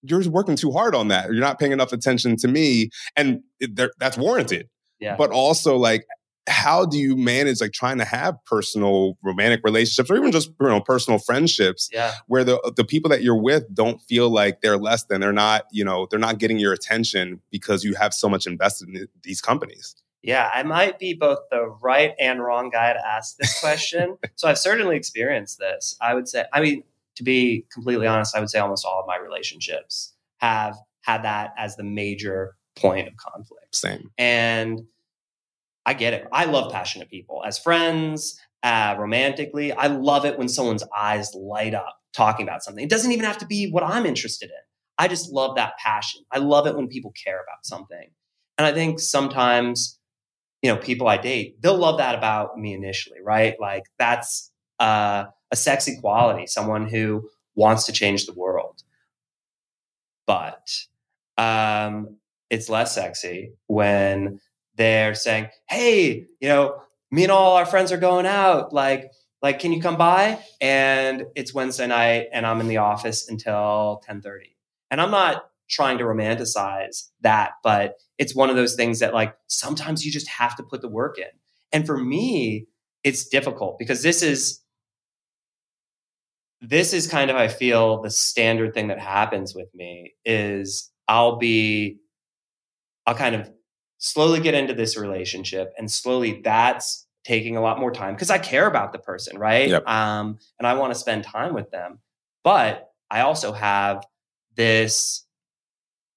You're working too hard on that. You're not paying enough attention to me. And it, that's warranted. Yeah. But also like how do you manage like trying to have personal romantic relationships or even just you know personal friendships yeah. where the the people that you're with don't feel like they're less than they're not you know they're not getting your attention because you have so much invested in these companies? Yeah i might be both the right and wrong guy to ask this question. So i've certainly experienced this. I would say i mean to be completely honest i would say almost all of my relationships have had that as the major point of conflict. Same. And I get it. I love passionate people as friends, uh, romantically. I love it when someone's eyes light up talking about something. It doesn't even have to be what I'm interested in. I just love that passion. I love it when people care about something. And I think sometimes, you know, people I date, they'll love that about me initially, right? Like that's uh, a sexy quality, someone who wants to change the world. But um, it's less sexy when they're saying, "Hey, you know, me and all our friends are going out. Like, like, can you come by?" And it's Wednesday night, and I'm in the office until 10:30. And I'm not trying to romanticize that, but it's one of those things that, like, sometimes you just have to put the work in. And for me, it's difficult because this is this is kind of I feel the standard thing that happens with me is I'll be I'll kind of slowly get into this relationship and slowly that's taking a lot more time because I care about the person, right? Yep. Um, and I want to spend time with them. But I also have this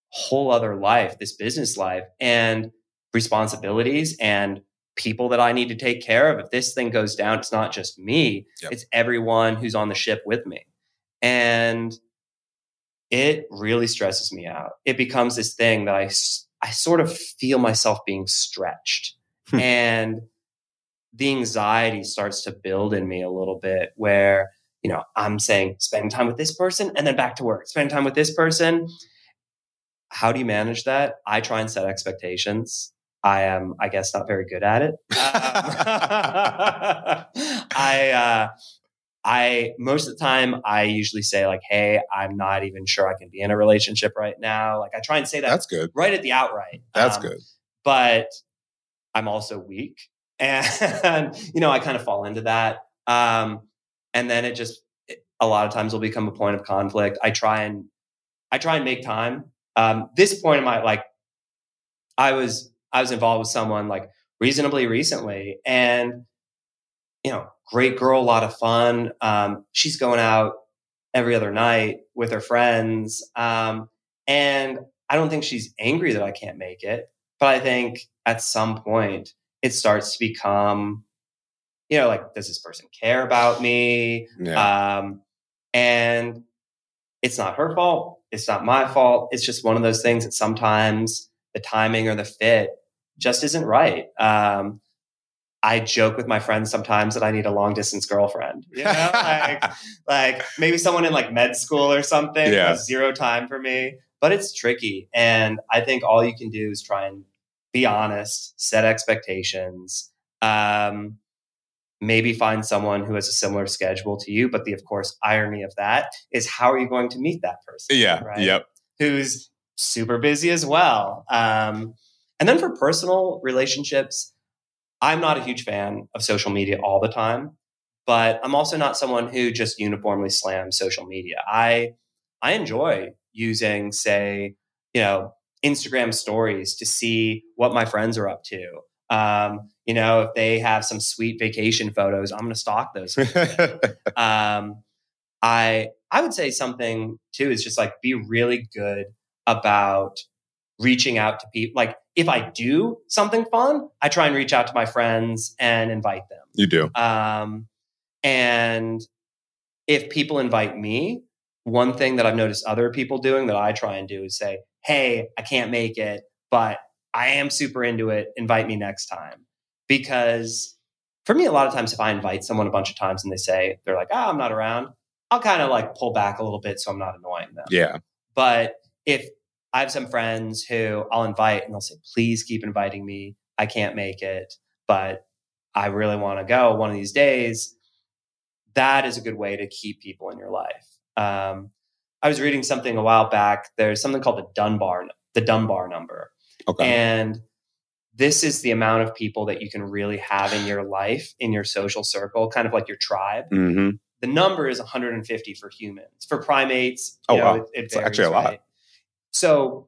whole other life, this business life, and responsibilities and people that I need to take care of. If this thing goes down, it's not just me, yep. it's everyone who's on the ship with me. And it really stresses me out. It becomes this thing that I I sort of feel myself being stretched. Hmm. and the anxiety starts to build in me a little bit where, you know, I'm saying spend time with this person and then back to work, spend time with this person. How do you manage that? I try and set expectations. I am, I guess, not very good at it. Um, I, uh, I most of the time I usually say like, "Hey, I'm not even sure I can be in a relationship right now." Like I try and say that. That's good. Right at the outright. That's um, good. But I'm also weak, and you know I kind of fall into that. Um, and then it just it, a lot of times will become a point of conflict. I try and I try and make time. Um, this point in my like, I was I was involved with someone like reasonably recently, and you know great girl, a lot of fun. Um, she's going out every other night with her friends. Um, and I don't think she's angry that I can't make it, but I think at some point it starts to become, you know, like, does this person care about me? Yeah. Um, and it's not her fault. It's not my fault. It's just one of those things that sometimes the timing or the fit just isn't right. Um, I joke with my friends sometimes that I need a long distance girlfriend. You know, like, like maybe someone in like med school or something. Yeah. Zero time for me, but it's tricky. And I think all you can do is try and be honest, set expectations. Um, maybe find someone who has a similar schedule to you. But the, of course, irony of that is how are you going to meet that person? Yeah. Right? Yep. Who's super busy as well. Um, and then for personal relationships, I'm not a huge fan of social media all the time, but I'm also not someone who just uniformly slams social media. I I enjoy using, say, you know, Instagram stories to see what my friends are up to. Um, you know, if they have some sweet vacation photos, I'm going to stalk those. um, I I would say something too is just like be really good about reaching out to people. Like if I do something fun, I try and reach out to my friends and invite them. You do. Um, and if people invite me, one thing that I've noticed other people doing that I try and do is say, "Hey, I can't make it, but I am super into it. Invite me next time." Because for me, a lot of times, if I invite someone a bunch of times and they say, they're like, oh, I'm not around, I'll kind of like pull back a little bit so I'm not annoying them. Yeah. But if I have some friends who I'll invite and they'll say, please keep inviting me. I can't make it, but I really want to go one of these days. That is a good way to keep people in your life. Um, I was reading something a while back. There's something called the Dunbar, the Dunbar number. Okay. And this is the amount of people that you can really have in your life, in your social circle, kind of like your tribe. Mm-hmm. The number is 150 for humans. For primates, oh, know, wow. it, it varies, it's actually a lot. Right? So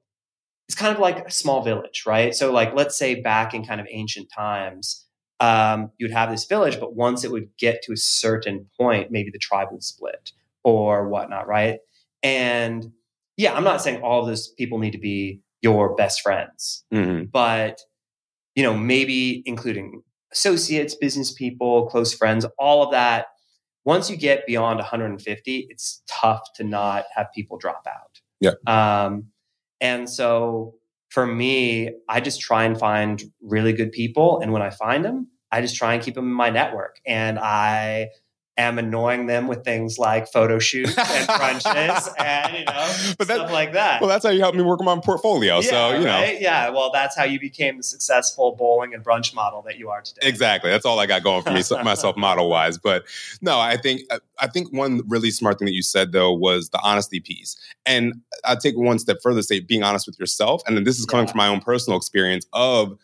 it's kind of like a small village, right? So, like, let's say back in kind of ancient times, um, you would have this village, but once it would get to a certain point, maybe the tribe would split or whatnot, right? And yeah, I'm not saying all of those people need to be your best friends, mm-hmm. but you know, maybe including associates, business people, close friends, all of that. Once you get beyond 150, it's tough to not have people drop out. Yeah. Um, and so for me, I just try and find really good people. And when I find them, I just try and keep them in my network. And I am annoying them with things like photo shoots and crunches and you know but that, stuff like that. Well, that's how you helped me work on my portfolio. Yeah, so you right? know, yeah. Well, that's how you became the successful bowling and brunch model that you are today. Exactly. That's all I got going for me myself model wise. But no, I think uh, I think one really smart thing that you said though was the honesty piece, and I'll take one step further. Say being honest with yourself, and then this is coming yeah. from my own personal experience of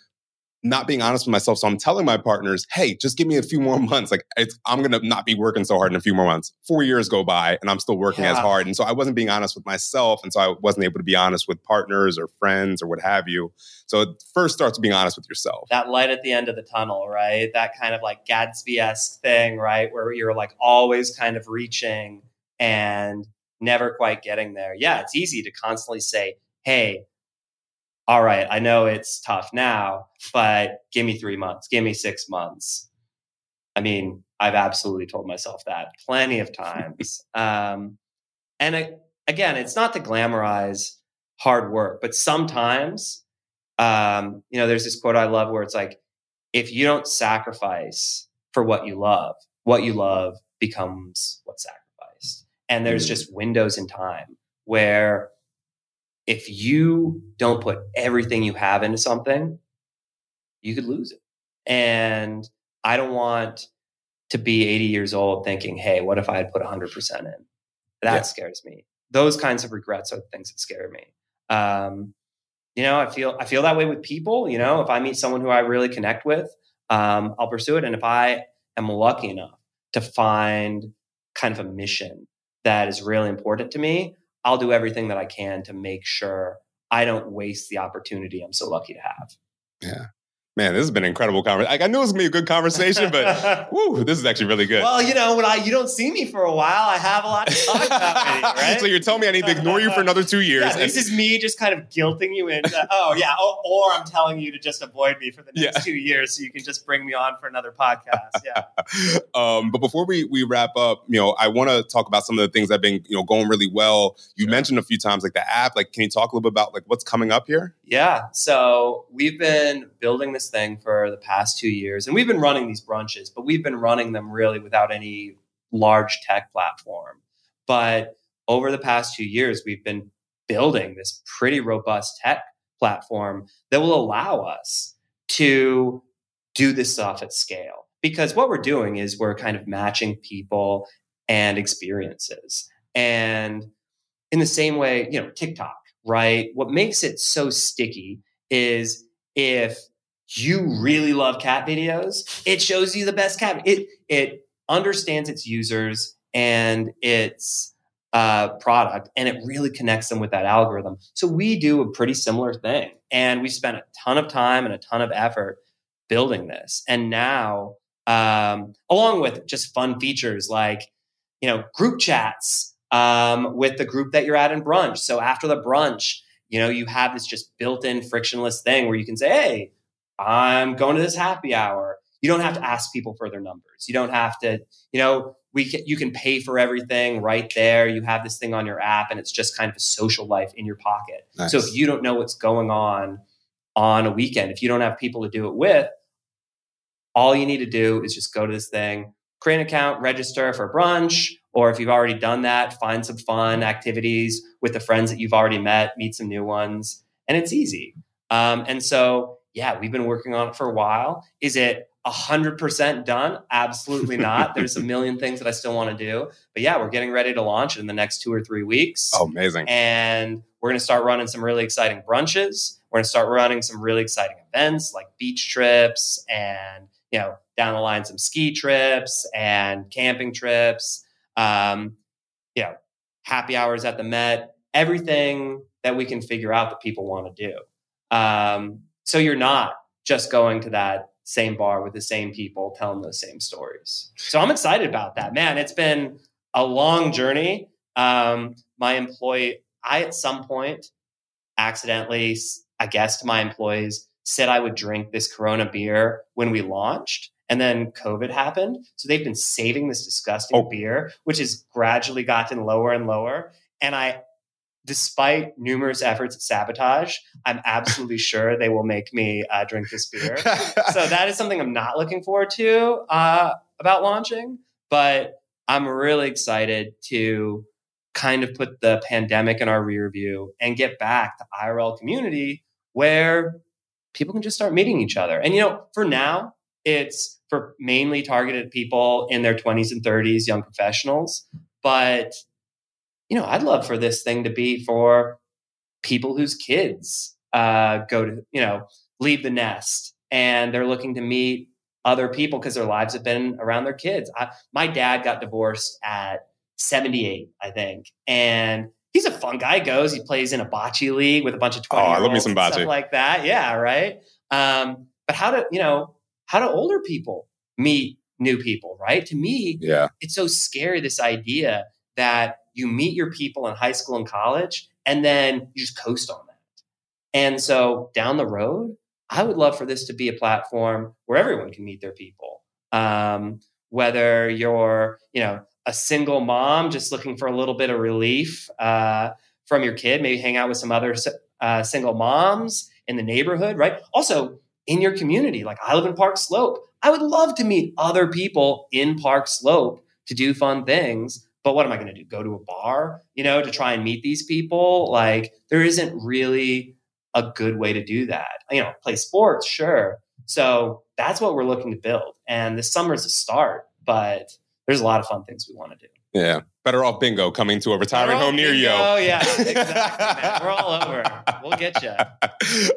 not being honest with myself. So I'm telling my partners, hey, just give me a few more months. Like I'm going to not be working so hard in a few more months. Four years go by and I'm still working yeah. as hard. And so I wasn't being honest with myself. And so I wasn't able to be honest with partners or friends or what have you. So it first starts being honest with yourself. That light at the end of the tunnel, right? That kind of like Gatsby esque thing, right? Where you're like always kind of reaching and never quite getting there. Yeah, it's easy to constantly say, hey, all right, I know it's tough now, but give me three months, give me six months. I mean, I've absolutely told myself that plenty of times. um, and it, again, it's not to glamorize hard work, but sometimes, um, you know, there's this quote I love where it's like, if you don't sacrifice for what you love, what you love becomes what's sacrificed. And there's mm. just windows in time where if you don't put everything you have into something, you could lose it. And I don't want to be 80 years old thinking, hey, what if I had put 100% in? That yeah. scares me. Those kinds of regrets are the things that scare me. Um, you know, I feel I feel that way with people. You know, if I meet someone who I really connect with, um, I'll pursue it. And if I am lucky enough to find kind of a mission that is really important to me, I'll do everything that I can to make sure I don't waste the opportunity I'm so lucky to have. Yeah. Man, this has been an incredible conversation. Like, I knew it was gonna be a good conversation, but woo, this is actually really good. Well, you know, when I you don't see me for a while, I have a lot to talk about. right? so you're telling me I need to ignore you for another two years. Yeah, this is me just kind of guilting you into. oh yeah, or, or, I'm telling you to just avoid me for the next yeah. two years, so you can just bring me on for another podcast. Yeah. um, but before we we wrap up, you know, I want to talk about some of the things that have been you know going really well. You sure. mentioned a few times like the app. Like, can you talk a little bit about like what's coming up here? Yeah. So we've been building this thing for the past two years, and we've been running these brunches, but we've been running them really without any large tech platform. But over the past two years, we've been building this pretty robust tech platform that will allow us to do this stuff at scale. Because what we're doing is we're kind of matching people and experiences. And in the same way, you know, TikTok, right? What makes it so sticky is if you really love cat videos, it shows you the best cat. It it understands its users and its uh, product, and it really connects them with that algorithm. So we do a pretty similar thing, and we spent a ton of time and a ton of effort building this. And now, um, along with just fun features like you know group chats um, with the group that you're at in brunch. So after the brunch, you know you have this just built-in frictionless thing where you can say, "Hey." I'm going to this happy hour. You don't have to ask people for their numbers. You don't have to, you know, we can, you can pay for everything right there. You have this thing on your app and it's just kind of a social life in your pocket. Nice. So if you don't know what's going on on a weekend, if you don't have people to do it with, all you need to do is just go to this thing, create an account, register for brunch, or if you've already done that, find some fun activities with the friends that you've already met, meet some new ones, and it's easy. Um, and so yeah, we've been working on it for a while. Is it 100% done? Absolutely not. There's a million things that I still want to do. But yeah, we're getting ready to launch in the next two or three weeks. Oh, amazing. And we're going to start running some really exciting brunches. We're going to start running some really exciting events like beach trips and, you know, down the line, some ski trips and camping trips. Um, you know, happy hours at the Met, everything that we can figure out that people want to do. Um, so you're not just going to that same bar with the same people telling those same stories. So I'm excited about that. Man, it's been a long journey. Um, my employee, I at some point accidentally, I guess my employees, said I would drink this Corona beer when we launched. And then COVID happened. So they've been saving this disgusting oh. beer, which has gradually gotten lower and lower. And I despite numerous efforts at sabotage, I'm absolutely sure they will make me uh, drink this beer. so that is something I'm not looking forward to uh, about launching, but I'm really excited to kind of put the pandemic in our rear view and get back to IRL community where people can just start meeting each other. And you know, for now, it's for mainly targeted people in their 20s and 30s, young professionals, but you know, I'd love for this thing to be for people whose kids uh, go to, you know, leave the nest and they're looking to meet other people because their lives have been around their kids. I, my dad got divorced at 78, I think. And he's a fun guy. He goes, he plays in a bocce league with a bunch of 20 oh, I love me some bocce. stuff like that. Yeah, right. Um, but how do, you know, how do older people meet new people, right? To me, yeah, it's so scary, this idea that you meet your people in high school and college, and then you just coast on that. And so down the road, I would love for this to be a platform where everyone can meet their people. Um, whether you're, you know, a single mom just looking for a little bit of relief uh, from your kid, maybe hang out with some other uh, single moms in the neighborhood, right? Also, in your community, like I live in Park Slope, I would love to meet other people in Park Slope to do fun things but what am I going to do? Go to a bar, you know, to try and meet these people? Like, there isn't really a good way to do that. You know, play sports, sure. So that's what we're looking to build. And this summer's a start, but there's a lot of fun things we want to do. Yeah. Better off bingo coming to a retirement home near you. Oh yeah, exactly. We're all over. We'll get you.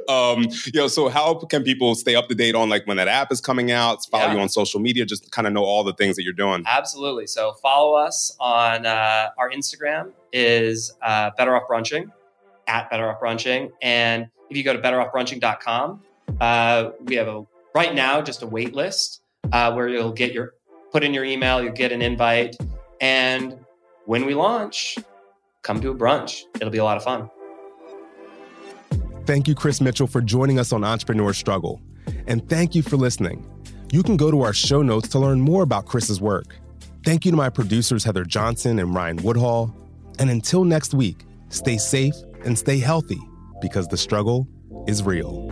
Um, yo, so how can people stay up to date on like when that app is coming out? Follow yeah. you on social media, just kind of know all the things that you're doing. Absolutely. So follow us on uh, our Instagram is uh, Better Off Brunching at Better Off Brunching, and if you go to betteroffbrunching.com, uh, we have a right now just a wait list uh, where you'll get your put in your email, you'll get an invite, and when we launch, come to a brunch. It'll be a lot of fun. Thank you, Chris Mitchell, for joining us on Entrepreneur Struggle. And thank you for listening. You can go to our show notes to learn more about Chris's work. Thank you to my producers, Heather Johnson and Ryan Woodhall. And until next week, stay safe and stay healthy because the struggle is real.